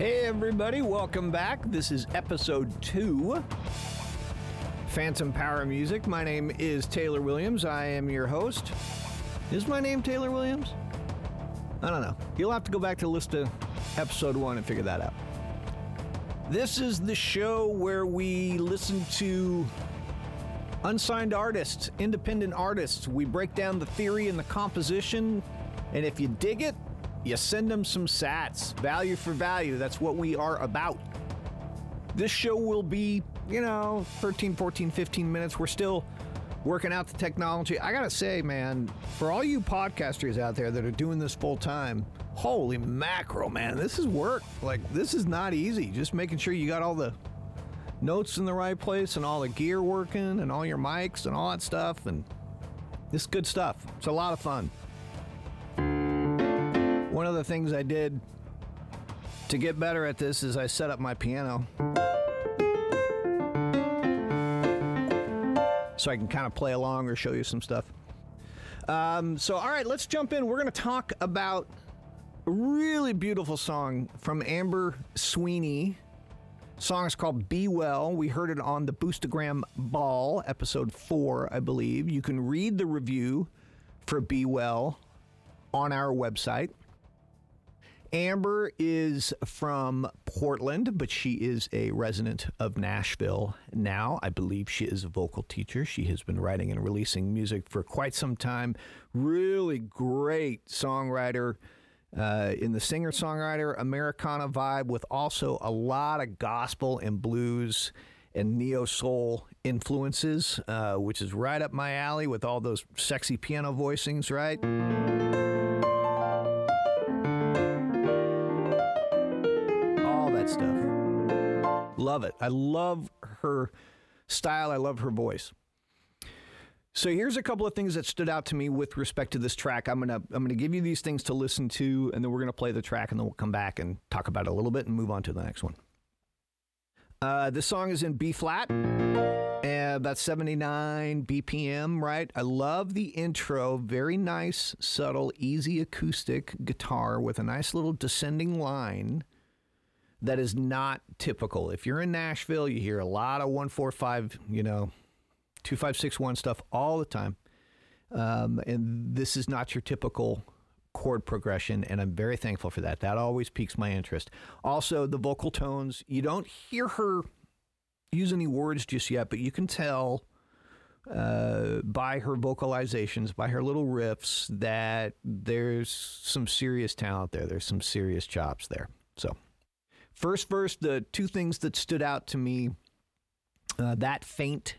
Hey, everybody, welcome back. This is episode two Phantom Power Music. My name is Taylor Williams. I am your host. Is my name Taylor Williams? I don't know. You'll have to go back to list to episode one and figure that out. This is the show where we listen to unsigned artists, independent artists. We break down the theory and the composition, and if you dig it, you send them some sats. Value for value. That's what we are about. This show will be, you know, 13, 14, 15 minutes. We're still working out the technology. I got to say, man, for all you podcasters out there that are doing this full time, holy mackerel, man, this is work. Like, this is not easy. Just making sure you got all the notes in the right place and all the gear working and all your mics and all that stuff. And this is good stuff. It's a lot of fun. One of the things I did to get better at this is I set up my piano. So I can kind of play along or show you some stuff. Um, so, all right, let's jump in. We're going to talk about a really beautiful song from Amber Sweeney. song is called Be Well. We heard it on the Boostagram Ball, episode four, I believe. You can read the review for Be Well on our website. Amber is from Portland, but she is a resident of Nashville now. I believe she is a vocal teacher. She has been writing and releasing music for quite some time. Really great songwriter. Uh, in the singer songwriter Americana vibe, with also a lot of gospel and blues and neo soul influences, uh, which is right up my alley with all those sexy piano voicings, right? Stuff. Love it. I love her style. I love her voice. So here's a couple of things that stood out to me with respect to this track. I'm gonna I'm gonna give you these things to listen to, and then we're gonna play the track, and then we'll come back and talk about it a little bit and move on to the next one. Uh, this song is in B flat, and about 79 BPM, right? I love the intro. Very nice, subtle, easy acoustic guitar with a nice little descending line that is not typical. If you're in Nashville, you hear a lot of 145, you know, 2561 stuff all the time. Um, and this is not your typical chord progression, and I'm very thankful for that. That always piques my interest. Also, the vocal tones, you don't hear her use any words just yet, but you can tell uh, by her vocalizations, by her little riffs, that there's some serious talent there. There's some serious chops there. So, first verse, the two things that stood out to me uh, that faint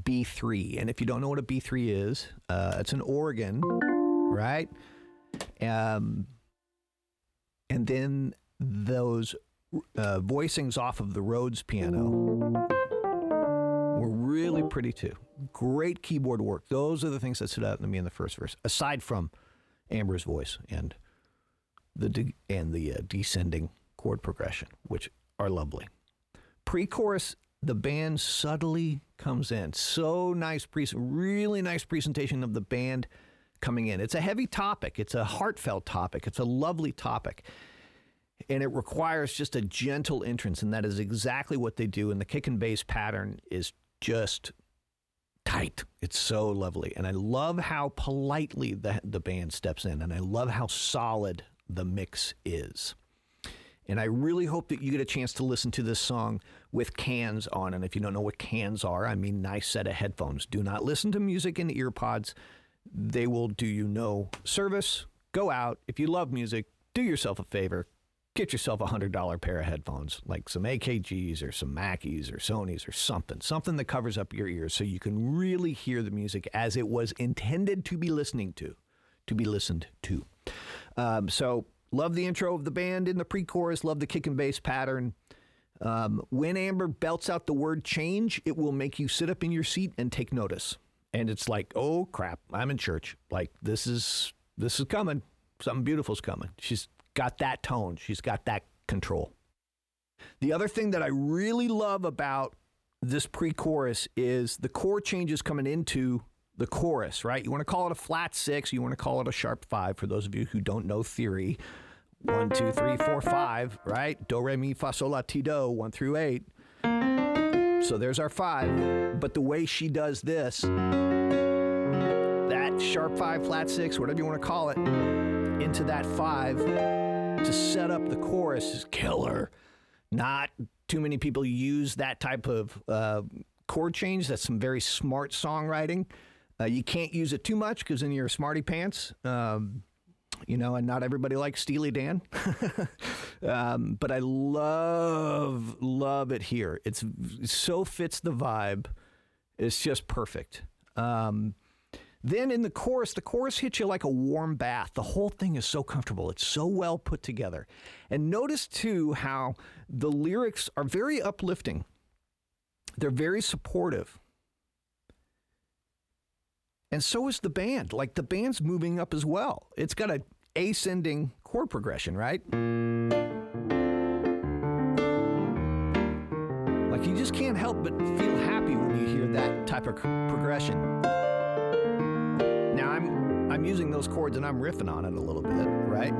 B3. And if you don't know what a B3 is, uh, it's an organ, right? Um, and then those uh, voicings off of the Rhodes piano were really pretty too. Great keyboard work. Those are the things that stood out to me in the first verse, aside from Amber's voice and the de- and the uh, descending chord progression, which are lovely. Pre-chorus, the band subtly comes in. So nice, pre- really nice presentation of the band coming in. It's a heavy topic. It's a heartfelt topic. It's a lovely topic. And it requires just a gentle entrance, and that is exactly what they do. And the kick and bass pattern is just tight. It's so lovely. And I love how politely the, the band steps in, and I love how solid the mix is. And I really hope that you get a chance to listen to this song with cans on. And if you don't know what cans are, I mean nice set of headphones. Do not listen to music in earpods. They will do you no service. Go out. If you love music, do yourself a favor. Get yourself a $100 pair of headphones, like some AKGs or some Mackies or Sonys or something. Something that covers up your ears so you can really hear the music as it was intended to be listening to, to be listened to. Um, so Love the intro of the band in the pre chorus, love the kick and bass pattern. Um, when Amber belts out the word change, it will make you sit up in your seat and take notice. And it's like, oh crap, I'm in church. Like this is this is coming. Something beautiful's coming. She's got that tone. She's got that control. The other thing that I really love about this pre-chorus is the chord changes coming into the chorus, right? You want to call it a flat six, you want to call it a sharp five for those of you who don't know theory One, two, three, four, five, right? Do, re, mi, fa, sol, la, ti, do, one through eight. So there's our five. But the way she does this, that sharp five, flat six, whatever you want to call it, into that five to set up the chorus is killer. Not too many people use that type of uh, chord change. That's some very smart songwriting. Uh, you can't use it too much because then you're a smarty pants. Um, you know, and not everybody likes Steely Dan. um, but I love, love it here. It's it so fits the vibe. It's just perfect. Um, then in the chorus, the chorus hits you like a warm bath. The whole thing is so comfortable. It's so well put together. And notice too how the lyrics are very uplifting. They're very supportive. And so is the band. Like the band's moving up as well. It's got a ascending chord progression, right? Like you just can't help but feel happy when you hear that type of progression. Now I'm I'm using those chords and I'm riffing on it a little bit, right?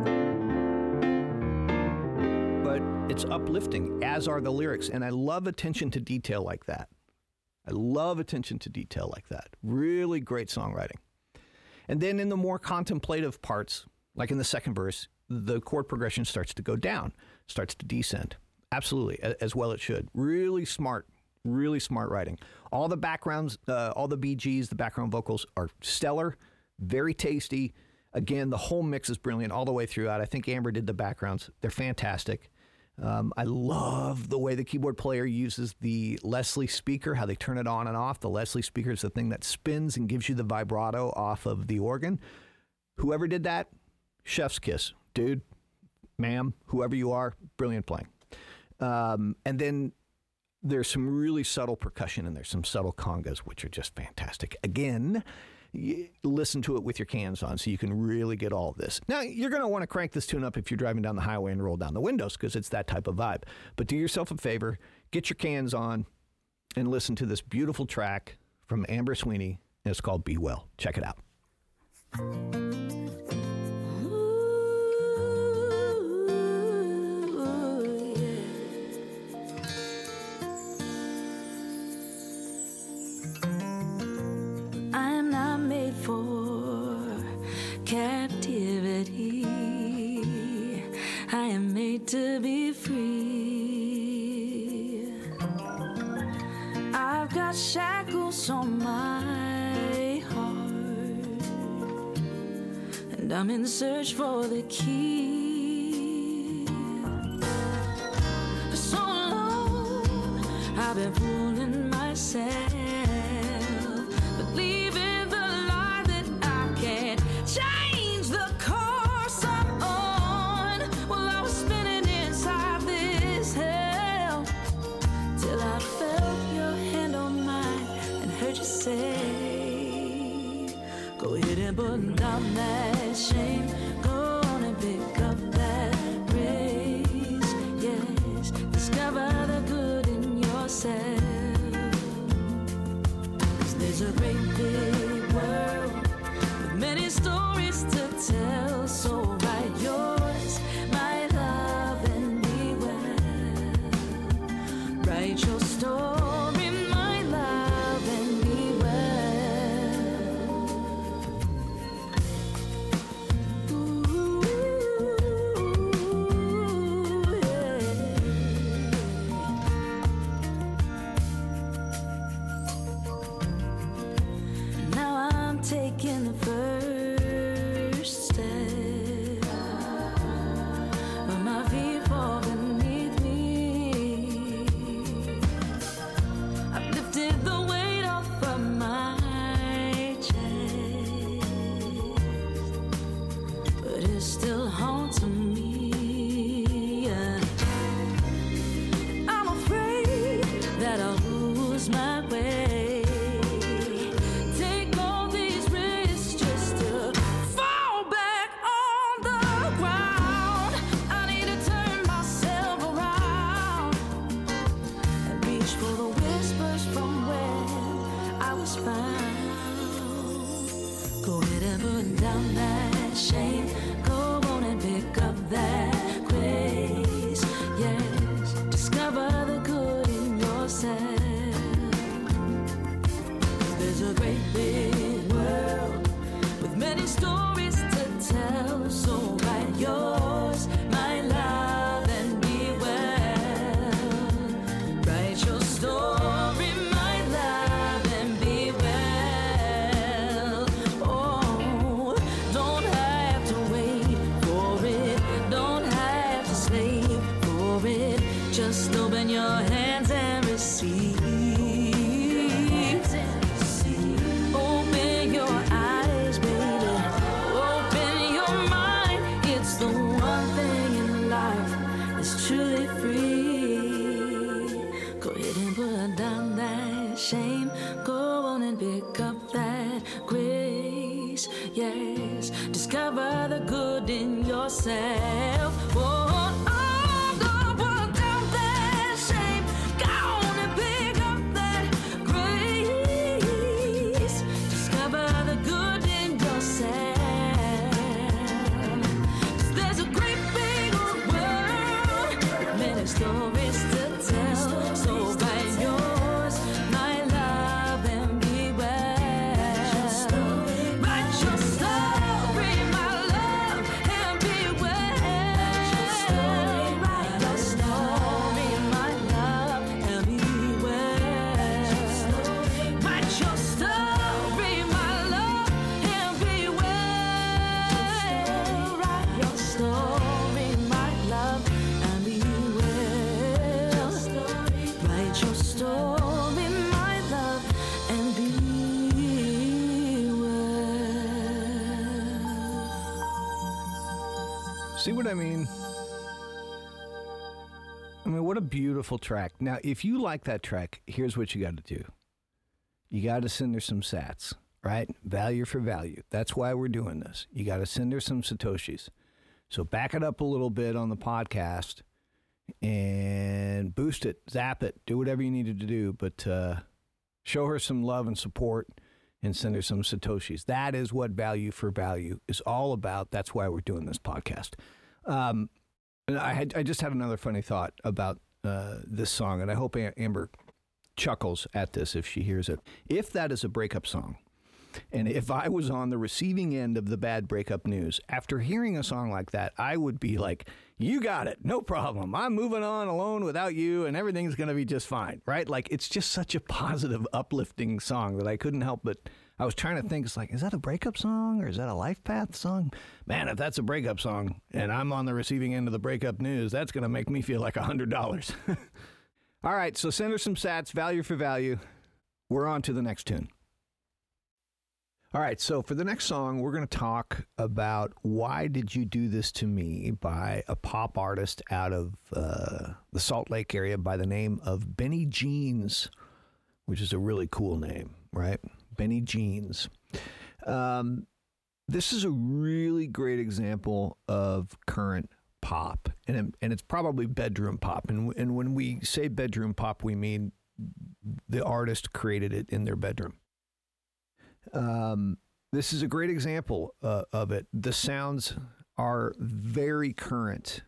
But it's uplifting, as are the lyrics, and I love attention to detail like that. I love attention to detail like that. Really great songwriting. And then in the more contemplative parts, like in the second verse, the chord progression starts to go down, starts to descend. Absolutely, as well it should. Really smart, really smart writing. All the backgrounds, uh, all the BGs, the background vocals are stellar, very tasty. Again, the whole mix is brilliant all the way throughout. I think Amber did the backgrounds. They're fantastic. Um, I love the way the keyboard player uses the Leslie speaker, how they turn it on and off. The Leslie speaker is the thing that spins and gives you the vibrato off of the organ. Whoever did that, chef's kiss. Dude, ma'am, whoever you are, brilliant playing. Um, and then there's some really subtle percussion in there, some subtle congas, which are just fantastic. Again, listen to it with your cans on so you can really get all of this. Now, you're going to want to crank this tune up if you're driving down the highway and roll down the windows because it's that type of vibe. But do yourself a favor, get your cans on and listen to this beautiful track from Amber Sweeney. And it's called Be Well. Check it out. I'm in search for the key. give and dumb that shame See what I mean? I mean, what a beautiful track. Now, if you like that track, here's what you got to do you got to send her some sats, right? Value for value. That's why we're doing this. You got to send her some Satoshis. So back it up a little bit on the podcast and boost it, zap it, do whatever you needed to do, but uh, show her some love and support and send her some Satoshis. That is what value for value is all about. That's why we're doing this podcast. Um, and I had I just had another funny thought about uh, this song, and I hope Amber chuckles at this if she hears it. If that is a breakup song, and if I was on the receiving end of the bad breakup news, after hearing a song like that, I would be like, You got it, no problem. I'm moving on alone without you, and everything's going to be just fine, right? Like, it's just such a positive, uplifting song that I couldn't help but. I was trying to think, it's like, is that a breakup song or is that a life path song? Man, if that's a breakup song and I'm on the receiving end of the breakup news, that's going to make me feel like a $100. All right, so send her some sats, value for value. We're on to the next tune. All right, so for the next song, we're going to talk about Why Did You Do This to Me by a pop artist out of uh, the Salt Lake area by the name of Benny Jeans, which is a really cool name, right? Benny Jeans. Um, this is a really great example of current pop, and and it's probably bedroom pop. And and when we say bedroom pop, we mean the artist created it in their bedroom. Um, this is a great example uh, of it. The sounds are very current.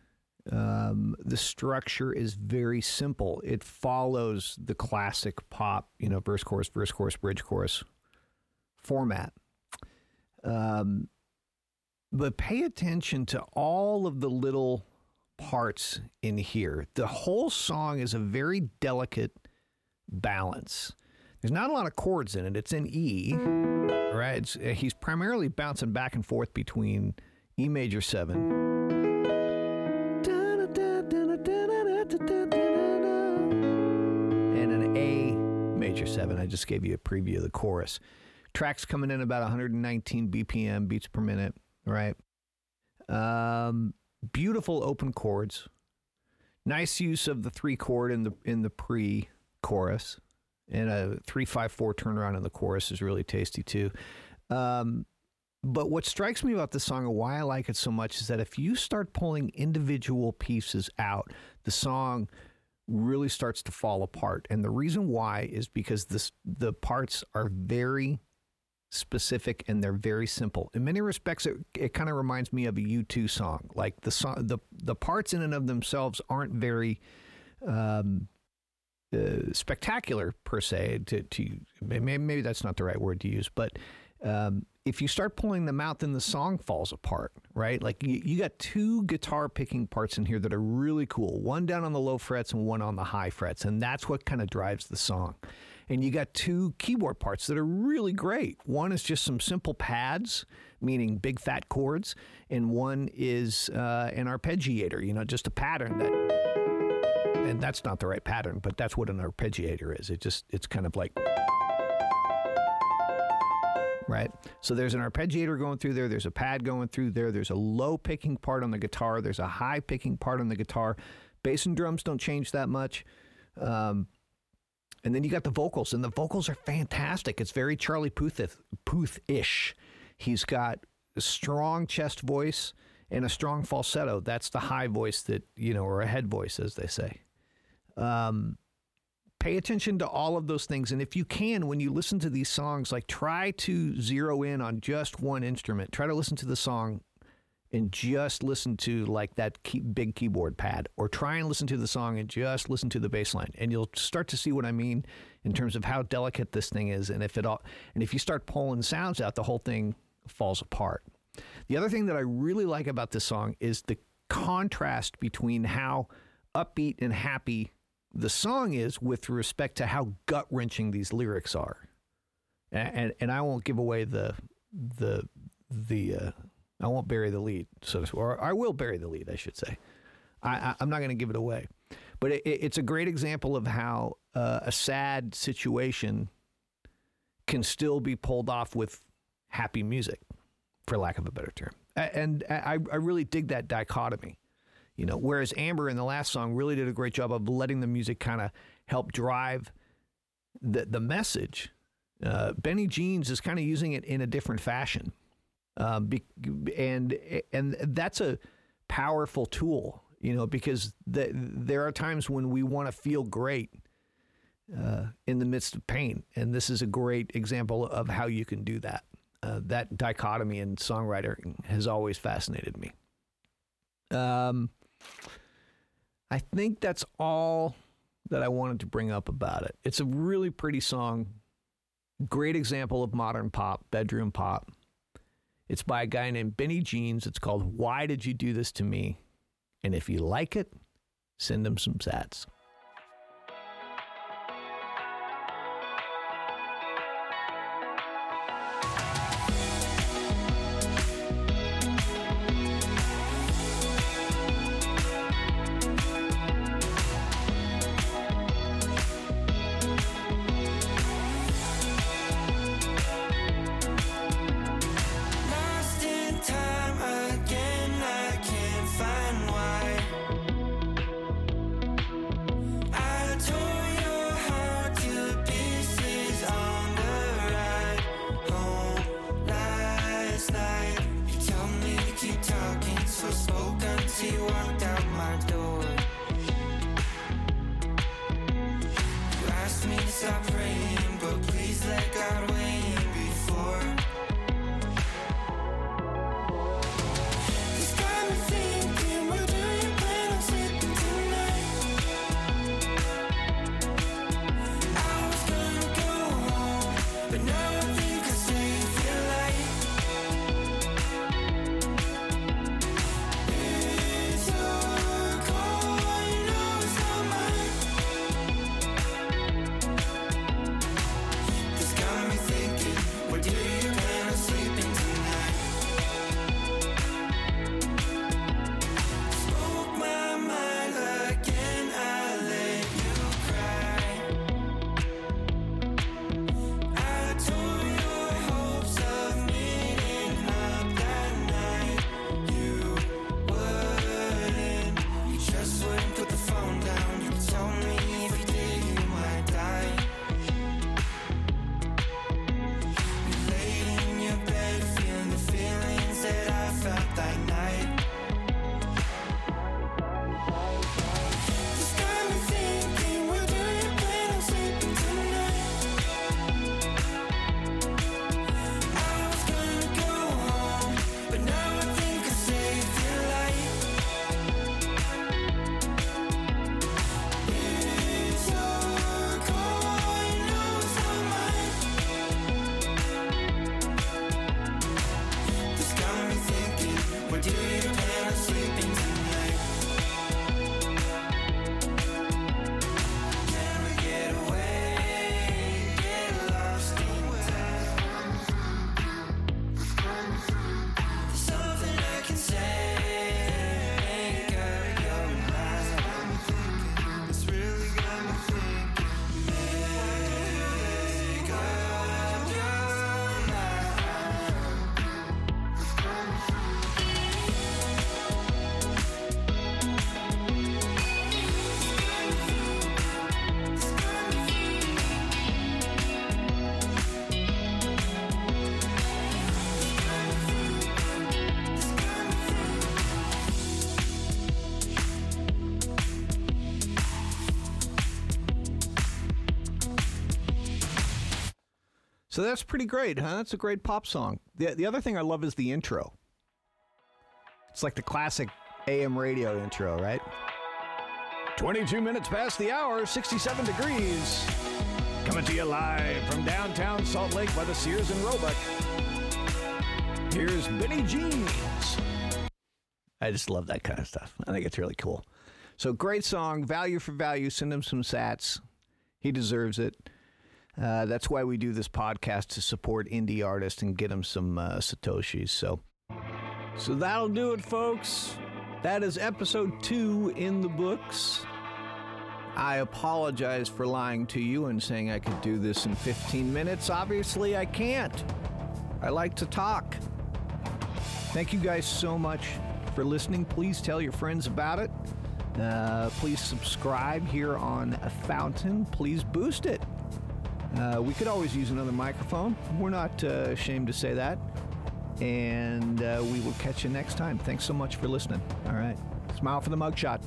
Um, the structure is very simple. It follows the classic pop, you know, verse, chorus, verse, chorus, bridge, chorus format. Um, but pay attention to all of the little parts in here. The whole song is a very delicate balance. There's not a lot of chords in it. It's in E, right? It's, uh, he's primarily bouncing back and forth between E major seven and an A major seven. I just gave you a preview of the chorus. Tracks coming in about 119 BPM beats per minute, right? Um, beautiful open chords. Nice use of the three chord in the in the pre chorus, and a three five four turnaround in the chorus is really tasty too. Um, but what strikes me about this song and why I like it so much is that if you start pulling individual pieces out, the song really starts to fall apart. And the reason why is because this the parts are very specific and they're very simple. In many respects, it, it kind of reminds me of a U2 song. Like the song, the the parts in and of themselves aren't very um, uh, spectacular per se. To, to maybe, maybe that's not the right word to use, but um, if you start pulling them out, then the song falls apart, right? Like you, you got two guitar picking parts in here that are really cool. One down on the low frets and one on the high frets, and that's what kind of drives the song. And you got two keyboard parts that are really great. One is just some simple pads, meaning big fat chords, and one is uh, an arpeggiator, you know, just a pattern that. And that's not the right pattern, but that's what an arpeggiator is. It just, it's kind of like right? So there's an arpeggiator going through there, there's a pad going through there, there's a low picking part on the guitar, there's a high picking part on the guitar. Bass and drums don't change that much. Um, and then you got the vocals, and the vocals are fantastic. It's very Charlie Puth Puth-ish. He's got a strong chest voice, and a strong falsetto. That's the high voice that, you know, or a head voice, as they say. Um, pay attention to all of those things. And if you can, when you listen to these songs, like try to zero in on just one instrument. Try to listen to the song and just listen to like that key, big keyboard pad, or try and listen to the song and just listen to the bass line, and you'll start to see what I mean in terms of how delicate this thing is. And if it all, and if you start pulling sounds out, the whole thing falls apart. The other thing that I really like about this song is the contrast between how upbeat and happy the song is with respect to how gut wrenching these lyrics are. And, and and I won't give away the the the uh, I won't bury the lead, so or I will bury the lead, I should say. I, I'm not going to give it away, but it, it's a great example of how uh, a sad situation can still be pulled off with happy music, for lack of a better term. And I, I really dig that dichotomy. You know, whereas Amber in the last song really did a great job of letting the music kind of help drive the the message. Uh, Benny Jeans is kind of using it in a different fashion, um, be, and and that's a powerful tool. You know, because the, there are times when we want to feel great uh, in the midst of pain, and this is a great example of how you can do that. Uh, that dichotomy in songwriting has always fascinated me. Um, I think that's all that I wanted to bring up about it. It's a really pretty song, great example of modern pop, bedroom pop. It's by a guy named Benny Jeans. It's called Why Did You Do This to Me? And if you like it, send him some sats. felt that So that's pretty great, huh? That's a great pop song. The, the other thing I love is the intro. It's like the classic AM radio intro, right? 22 minutes past the hour, 67 degrees. Coming to you live from downtown Salt Lake by the Sears and Roebuck. Here's Benny Jeans. I just love that kind of stuff. I think it's really cool. So great song, value for value. Send him some sats. He deserves it. Uh, that's why we do this podcast to support indie artists and get them some uh, satoshis. So, so that'll do it, folks. That is episode two in the books. I apologize for lying to you and saying I could do this in 15 minutes. Obviously, I can't. I like to talk. Thank you guys so much for listening. Please tell your friends about it. Uh, please subscribe here on Fountain. Please boost it. Uh, we could always use another microphone. We're not uh, ashamed to say that. And uh, we will catch you next time. Thanks so much for listening. All right. Smile for the mugshot.